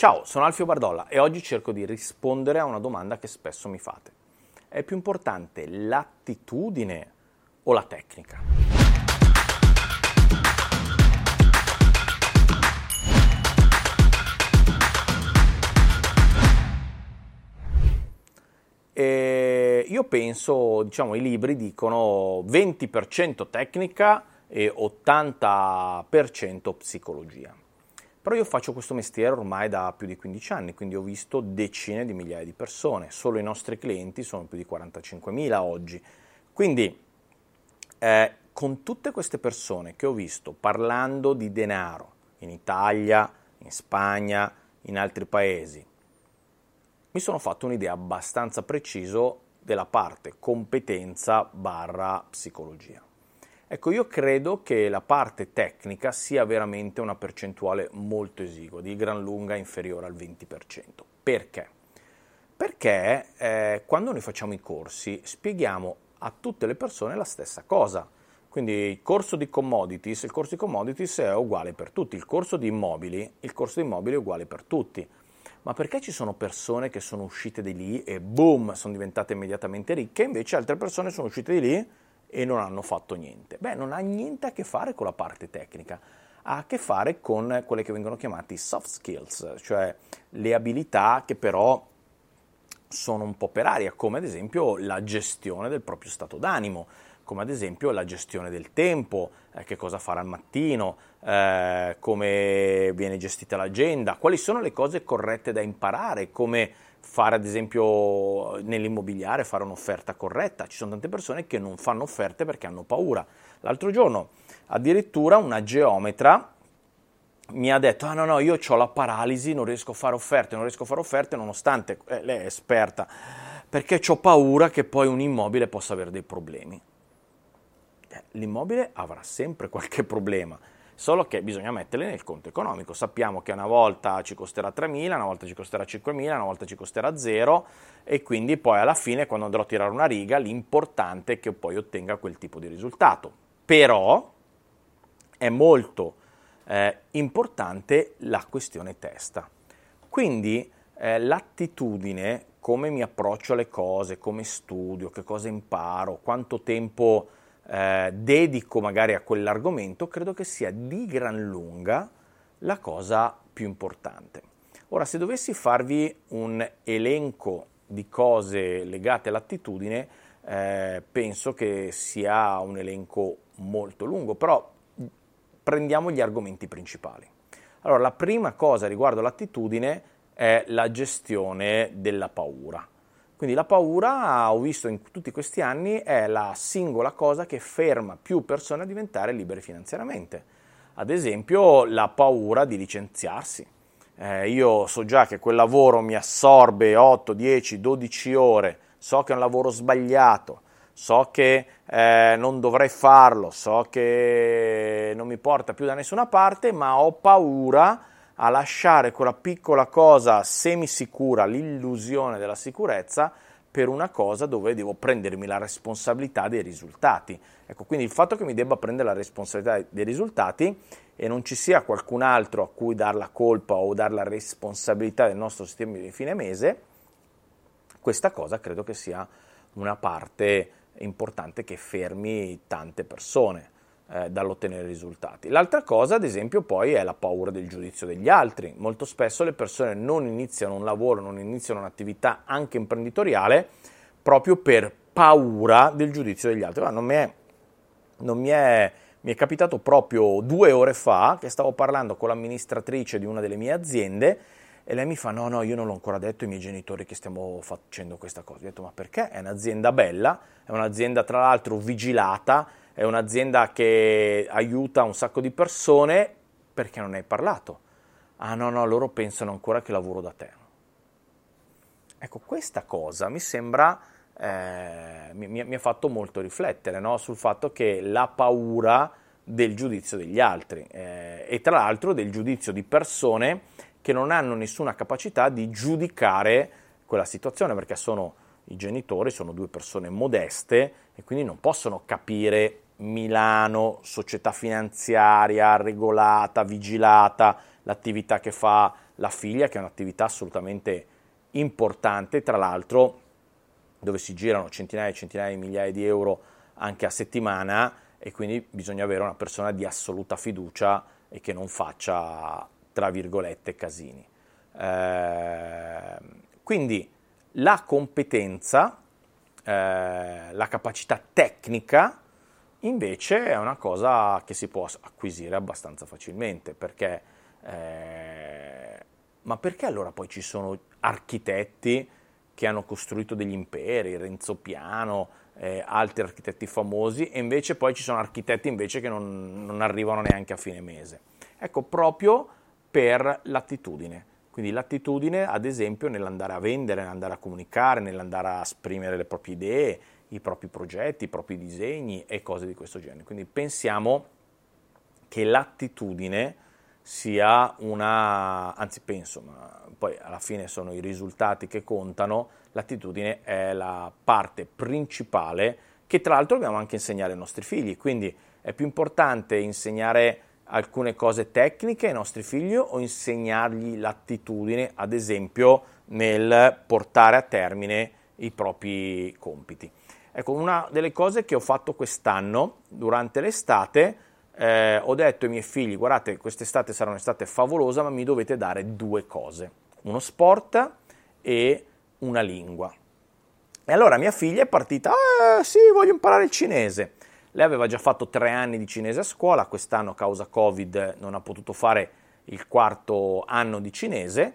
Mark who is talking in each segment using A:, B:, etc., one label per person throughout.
A: Ciao, sono Alfio Bardolla e oggi cerco di rispondere a una domanda che spesso mi fate. È più importante l'attitudine o la tecnica? E io penso, diciamo, i libri dicono 20% tecnica e 80% psicologia. Però io faccio questo mestiere ormai da più di 15 anni, quindi ho visto decine di migliaia di persone, solo i nostri clienti sono più di 45.000 oggi. Quindi eh, con tutte queste persone che ho visto parlando di denaro in Italia, in Spagna, in altri paesi, mi sono fatto un'idea abbastanza preciso della parte competenza barra psicologia. Ecco, io credo che la parte tecnica sia veramente una percentuale molto esigua, di gran lunga inferiore al 20%. Perché? Perché eh, quando noi facciamo i corsi spieghiamo a tutte le persone la stessa cosa. Quindi il corso di commodities, il corso di commodities è uguale per tutti, il corso di immobili, il corso di immobili è uguale per tutti. Ma perché ci sono persone che sono uscite di lì e boom, sono diventate immediatamente ricche, invece altre persone sono uscite di lì e non hanno fatto niente. Beh, non ha niente a che fare con la parte tecnica, ha a che fare con quelle che vengono chiamate soft skills, cioè le abilità che però sono un po' per aria, come ad esempio la gestione del proprio stato d'animo, come ad esempio la gestione del tempo, eh, che cosa fare al mattino, eh, come viene gestita l'agenda, quali sono le cose corrette da imparare, come fare ad esempio nell'immobiliare, fare un'offerta corretta. Ci sono tante persone che non fanno offerte perché hanno paura. L'altro giorno addirittura una geometra mi ha detto, ah no no, io ho la paralisi, non riesco a fare offerte, non riesco a fare offerte nonostante eh, lei è esperta, perché ho paura che poi un immobile possa avere dei problemi. Eh, l'immobile avrà sempre qualche problema solo che bisogna metterle nel conto economico. Sappiamo che una volta ci costerà 3.000, una volta ci costerà 5.000, una volta ci costerà 0 e quindi poi alla fine quando andrò a tirare una riga l'importante è che poi ottenga quel tipo di risultato. Però è molto eh, importante la questione testa. Quindi eh, l'attitudine, come mi approccio alle cose, come studio, che cosa imparo, quanto tempo eh, dedico magari a quell'argomento, credo che sia di gran lunga la cosa più importante. Ora, se dovessi farvi un elenco di cose legate all'attitudine, eh, penso che sia un elenco molto lungo, però prendiamo gli argomenti principali. Allora, la prima cosa riguardo l'attitudine è la gestione della paura. Quindi la paura, ho visto in tutti questi anni, è la singola cosa che ferma più persone a diventare libere finanziariamente. Ad esempio la paura di licenziarsi. Eh, io so già che quel lavoro mi assorbe 8, 10, 12 ore, so che è un lavoro sbagliato, so che eh, non dovrei farlo, so che non mi porta più da nessuna parte, ma ho paura a lasciare quella piccola cosa semisicura, l'illusione della sicurezza, per una cosa dove devo prendermi la responsabilità dei risultati. Ecco, quindi il fatto che mi debba prendere la responsabilità dei risultati e non ci sia qualcun altro a cui dar la colpa o dar la responsabilità del nostro sistema di fine mese, questa cosa credo che sia una parte importante che fermi tante persone eh, dall'ottenere risultati. L'altra cosa, ad esempio, poi è la paura del giudizio degli altri. Molto spesso le persone non iniziano un lavoro, non iniziano un'attività anche imprenditoriale proprio per paura del giudizio degli altri. non mi è, non mi è mi è capitato proprio due ore fa che stavo parlando con l'amministratrice di una delle mie aziende e lei mi fa no no io non l'ho ancora detto ai miei genitori che stiamo facendo questa cosa. Ho detto ma perché? È un'azienda bella, è un'azienda tra l'altro vigilata, è un'azienda che aiuta un sacco di persone perché non hai parlato. ah no, no, loro pensano ancora che lavoro da te. Ecco, questa cosa mi sembra, eh, mi, mi, ha fatto molto riflettere no? sul fatto che la paura del giudizio degli altri eh, e tra l'altro del giudizio di persone che non hanno nessuna capacità di giudicare quella situazione perché sono i genitori, sono due persone modeste e quindi non possono capire Milano, società finanziaria regolata, vigilata, l'attività che fa la figlia, che è un'attività assolutamente importante, tra l'altro dove si girano centinaia e centinaia di migliaia di euro anche a settimana e quindi bisogna avere una persona di assoluta fiducia e che non faccia, tra virgolette, casini. Eh, quindi la competenza, eh, la capacità tecnica, invece è una cosa che si può acquisire abbastanza facilmente, perché, eh, ma perché allora poi ci sono architetti che hanno costruito degli imperi, Renzo Piano, eh, altri architetti famosi, e invece poi ci sono architetti invece che non, non arrivano neanche a fine mese. Ecco, proprio per l'attitudine. Quindi l'attitudine, ad esempio, nell'andare a vendere, nell'andare a comunicare, nell'andare a esprimere le proprie idee, i propri progetti, i propri disegni e cose di questo genere. Quindi pensiamo che l'attitudine sia una, anzi penso, ma poi alla fine sono i risultati che contano, l'attitudine è la parte principale che tra l'altro dobbiamo anche insegnare ai nostri figli, quindi è più importante insegnare alcune cose tecniche ai nostri figli o insegnargli l'attitudine, ad esempio nel portare a termine i propri compiti. Ecco, una delle cose che ho fatto quest'anno durante l'estate eh, ho detto ai miei figli, guardate, quest'estate sarà un'estate favolosa, ma mi dovete dare due cose, uno sport e una lingua. E allora mia figlia è partita, ah, sì, voglio imparare il cinese. Lei aveva già fatto tre anni di cinese a scuola, quest'anno a causa Covid non ha potuto fare il quarto anno di cinese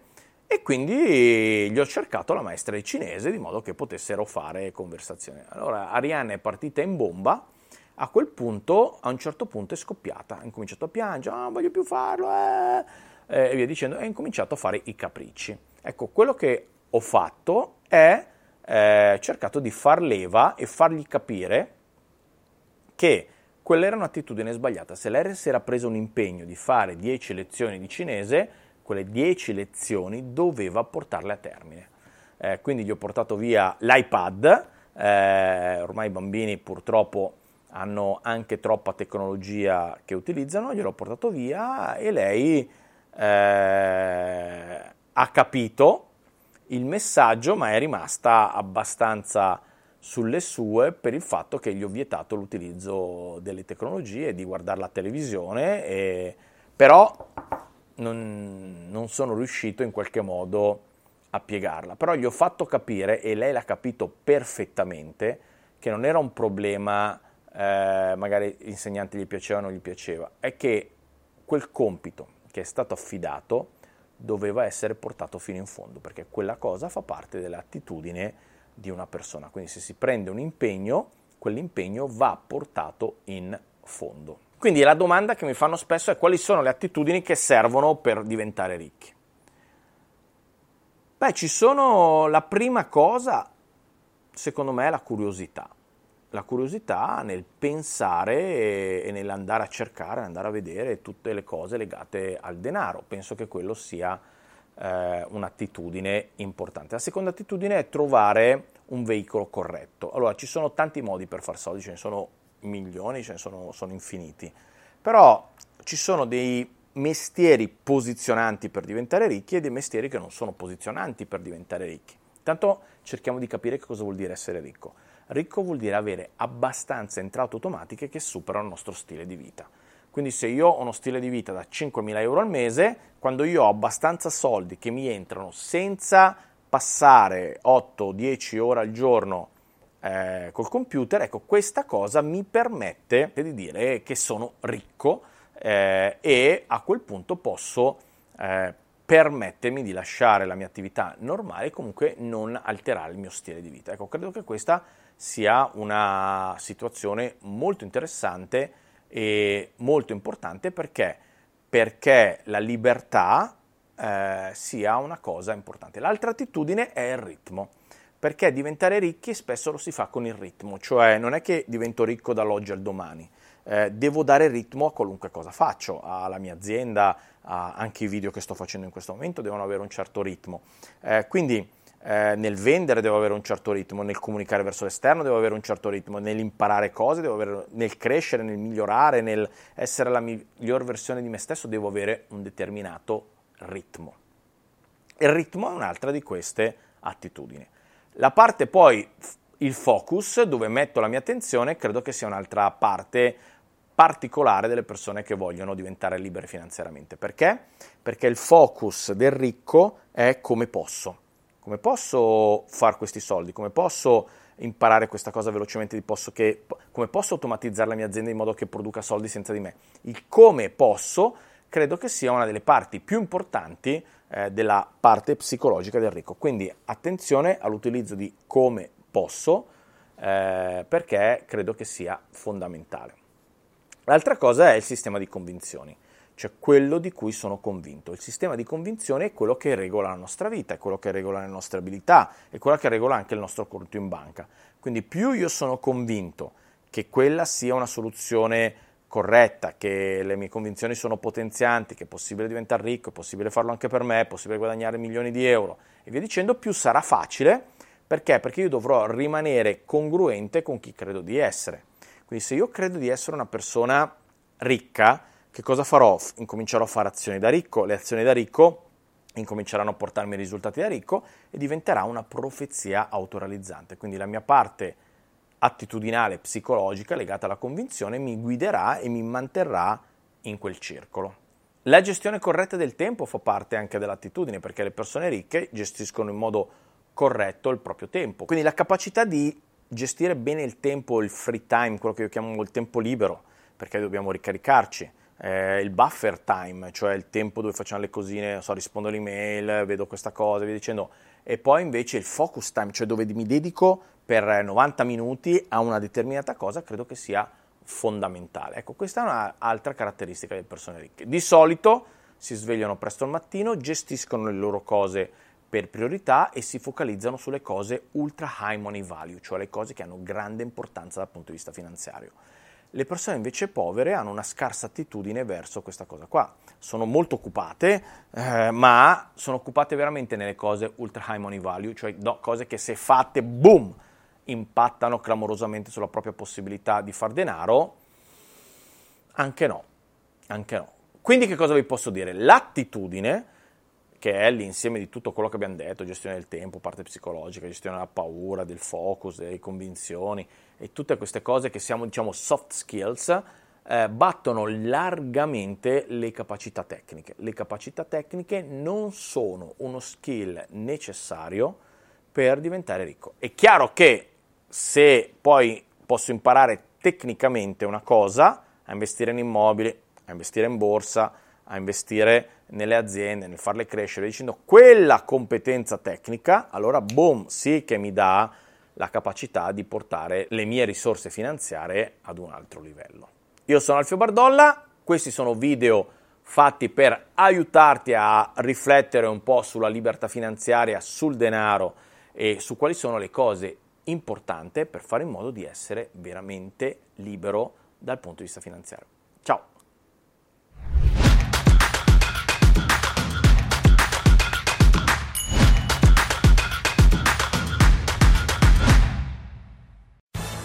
A: e quindi gli ho cercato la maestra di cinese di modo che potessero fare conversazione. Allora Arianna è partita in bomba a quel punto, a un certo punto è scoppiata, ha incominciato a piangere, non ah, voglio più farlo, eh, eh, e via dicendo, e ha incominciato a fare i capricci. Ecco, quello che ho fatto è eh, cercato di far leva e fargli capire che quella era un'attitudine sbagliata. Se lei si era preso un impegno di fare 10 lezioni di cinese, quelle 10 lezioni doveva portarle a termine. Eh, quindi gli ho portato via l'iPad, eh, ormai i bambini purtroppo hanno anche troppa tecnologia che utilizzano, gliel'ho portato via e lei eh, ha capito il messaggio, ma è rimasta abbastanza sulle sue per il fatto che gli ho vietato l'utilizzo delle tecnologie, di guardare la televisione, e, però non, non sono riuscito in qualche modo a piegarla. Però gli ho fatto capire, e lei l'ha capito perfettamente, che non era un problema eh, magari l'insegnante gli piaceva o non gli piaceva, è che quel compito che è stato affidato doveva essere portato fino in fondo, perché quella cosa fa parte dell'attitudine di una persona. Quindi se si prende un impegno, quell'impegno va portato in fondo. Quindi la domanda che mi fanno spesso è quali sono le attitudini che servono per diventare ricchi. Beh, ci sono la prima cosa, secondo me, è la curiosità la curiosità nel pensare e, nell'andare a cercare, andare a vedere tutte le cose legate al denaro. Penso che quello sia eh, un'attitudine importante. La seconda attitudine è trovare un veicolo corretto. Allora, ci sono tanti modi per far soldi, ce ne sono milioni, ce ne sono, sono infiniti, però ci sono dei mestieri posizionanti per diventare ricchi e dei mestieri che non sono posizionanti per diventare ricchi. Intanto cerchiamo di capire che cosa vuol dire essere ricco. Ricco vuol dire avere abbastanza entrate automatiche che superano il nostro stile di vita. Quindi se io ho uno stile di vita da 5.000 euro al mese, quando io ho abbastanza soldi che mi entrano senza passare 8-10 ore al giorno eh, col computer, ecco, questa cosa mi permette di dire che sono ricco eh, e a quel punto posso eh, permettermi di lasciare la mia attività normale e comunque non alterare il mio stile di vita. Ecco, credo che questa sia una situazione molto interessante e molto importante perché, perché la libertà eh, sia una cosa importante. L'altra attitudine è il ritmo, perché diventare ricchi spesso lo si fa con il ritmo, cioè non è che divento ricco dall'oggi al domani, eh, devo dare ritmo a qualunque cosa faccio, alla mia azienda, anche i video che sto facendo in questo momento devono avere un certo ritmo. Eh, quindi eh, nel vendere devo avere un certo ritmo, nel comunicare verso l'esterno devo avere un certo ritmo, nell'imparare cose, devo avere, nel crescere, nel migliorare, nel essere la miglior versione di me stesso devo avere un determinato ritmo. Il ritmo è un'altra di queste attitudini. La parte poi, il focus, dove metto la mia attenzione, credo che sia un'altra parte particolare delle persone che vogliono diventare libere finanziariamente. Perché? Perché il focus del ricco è come posso. Come posso fare questi soldi? Come posso imparare questa cosa velocemente? Posso che, come posso automatizzare la mia azienda in modo che produca soldi senza di me? Il come posso credo che sia una delle parti più importanti eh, della parte psicologica del ricco. Quindi attenzione all'utilizzo di come posso eh, perché credo che sia fondamentale. L'altra cosa è il sistema di convinzioni, cioè quello di cui sono convinto. Il sistema di convinzioni è quello che regola la nostra vita, è quello che regola le nostre abilità, è quello che regola anche il nostro conto in banca. Quindi più io sono convinto che quella sia una soluzione corretta, che le mie convinzioni sono potenzianti, che è possibile diventare ricco, è possibile farlo anche per me, è possibile guadagnare milioni di euro e via dicendo, più sarà facile. Perché? Perché io dovrò rimanere congruente con chi credo di essere. Quindi se io credo di essere una persona ricca, che cosa farò? Incomincerò a fare azioni da ricco, le azioni da ricco incominceranno a portarmi risultati da ricco e diventerà una profezia autorealizzante. Quindi la mia parte attitudinale, psicologica legata alla convinzione mi guiderà e mi manterrà in quel circolo. La gestione corretta del tempo fa parte anche dell'attitudine perché le persone ricche gestiscono in modo corretto il proprio tempo. Quindi la capacità di gestire bene il tempo, il free time, quello che io chiamo il tempo libero, perché dobbiamo ricaricarci, eh, il buffer time, cioè il tempo dove facciamo le cosine, so, rispondo alle mail, vedo questa cosa, via dicendo, e poi invece il focus time, cioè dove mi dedico per 90 minuti a una determinata cosa, credo che sia fondamentale. Ecco, questa è un'altra caratteristica delle persone ricche. Di solito si svegliano presto al mattino, gestiscono le loro cose per priorità e si focalizzano sulle cose ultra high money value, cioè le cose che hanno grande importanza dal punto di vista finanziario. Le persone invece povere hanno una scarsa attitudine verso questa cosa qua. Sono molto occupate, eh, ma sono occupate veramente nelle cose ultra high money value, cioè no, cose che se fatte, boom, impattano clamorosamente sulla propria possibilità di far denaro. Anche no, anche no. Quindi che cosa vi posso dire? L'attitudine che è l'insieme di tutto quello che abbiamo detto, gestione del tempo, parte psicologica, gestione della paura, del focus, delle convinzioni e tutte queste cose che siamo, diciamo, soft skills, eh, battono largamente le capacità tecniche. Le capacità tecniche non sono uno skill necessario per diventare ricco. È chiaro che se poi posso imparare tecnicamente una cosa, a investire in immobili, a investire in borsa, a investire nelle aziende, nel farle crescere, dicendo quella competenza tecnica, allora boom, sì che mi dà la capacità di portare le mie risorse finanziarie ad un altro livello. Io sono Alfio Bardolla, questi sono video fatti per aiutarti a riflettere un po' sulla libertà finanziaria, sul denaro e su quali sono le cose importanti per fare in modo di essere veramente libero dal punto di vista finanziario. Ciao!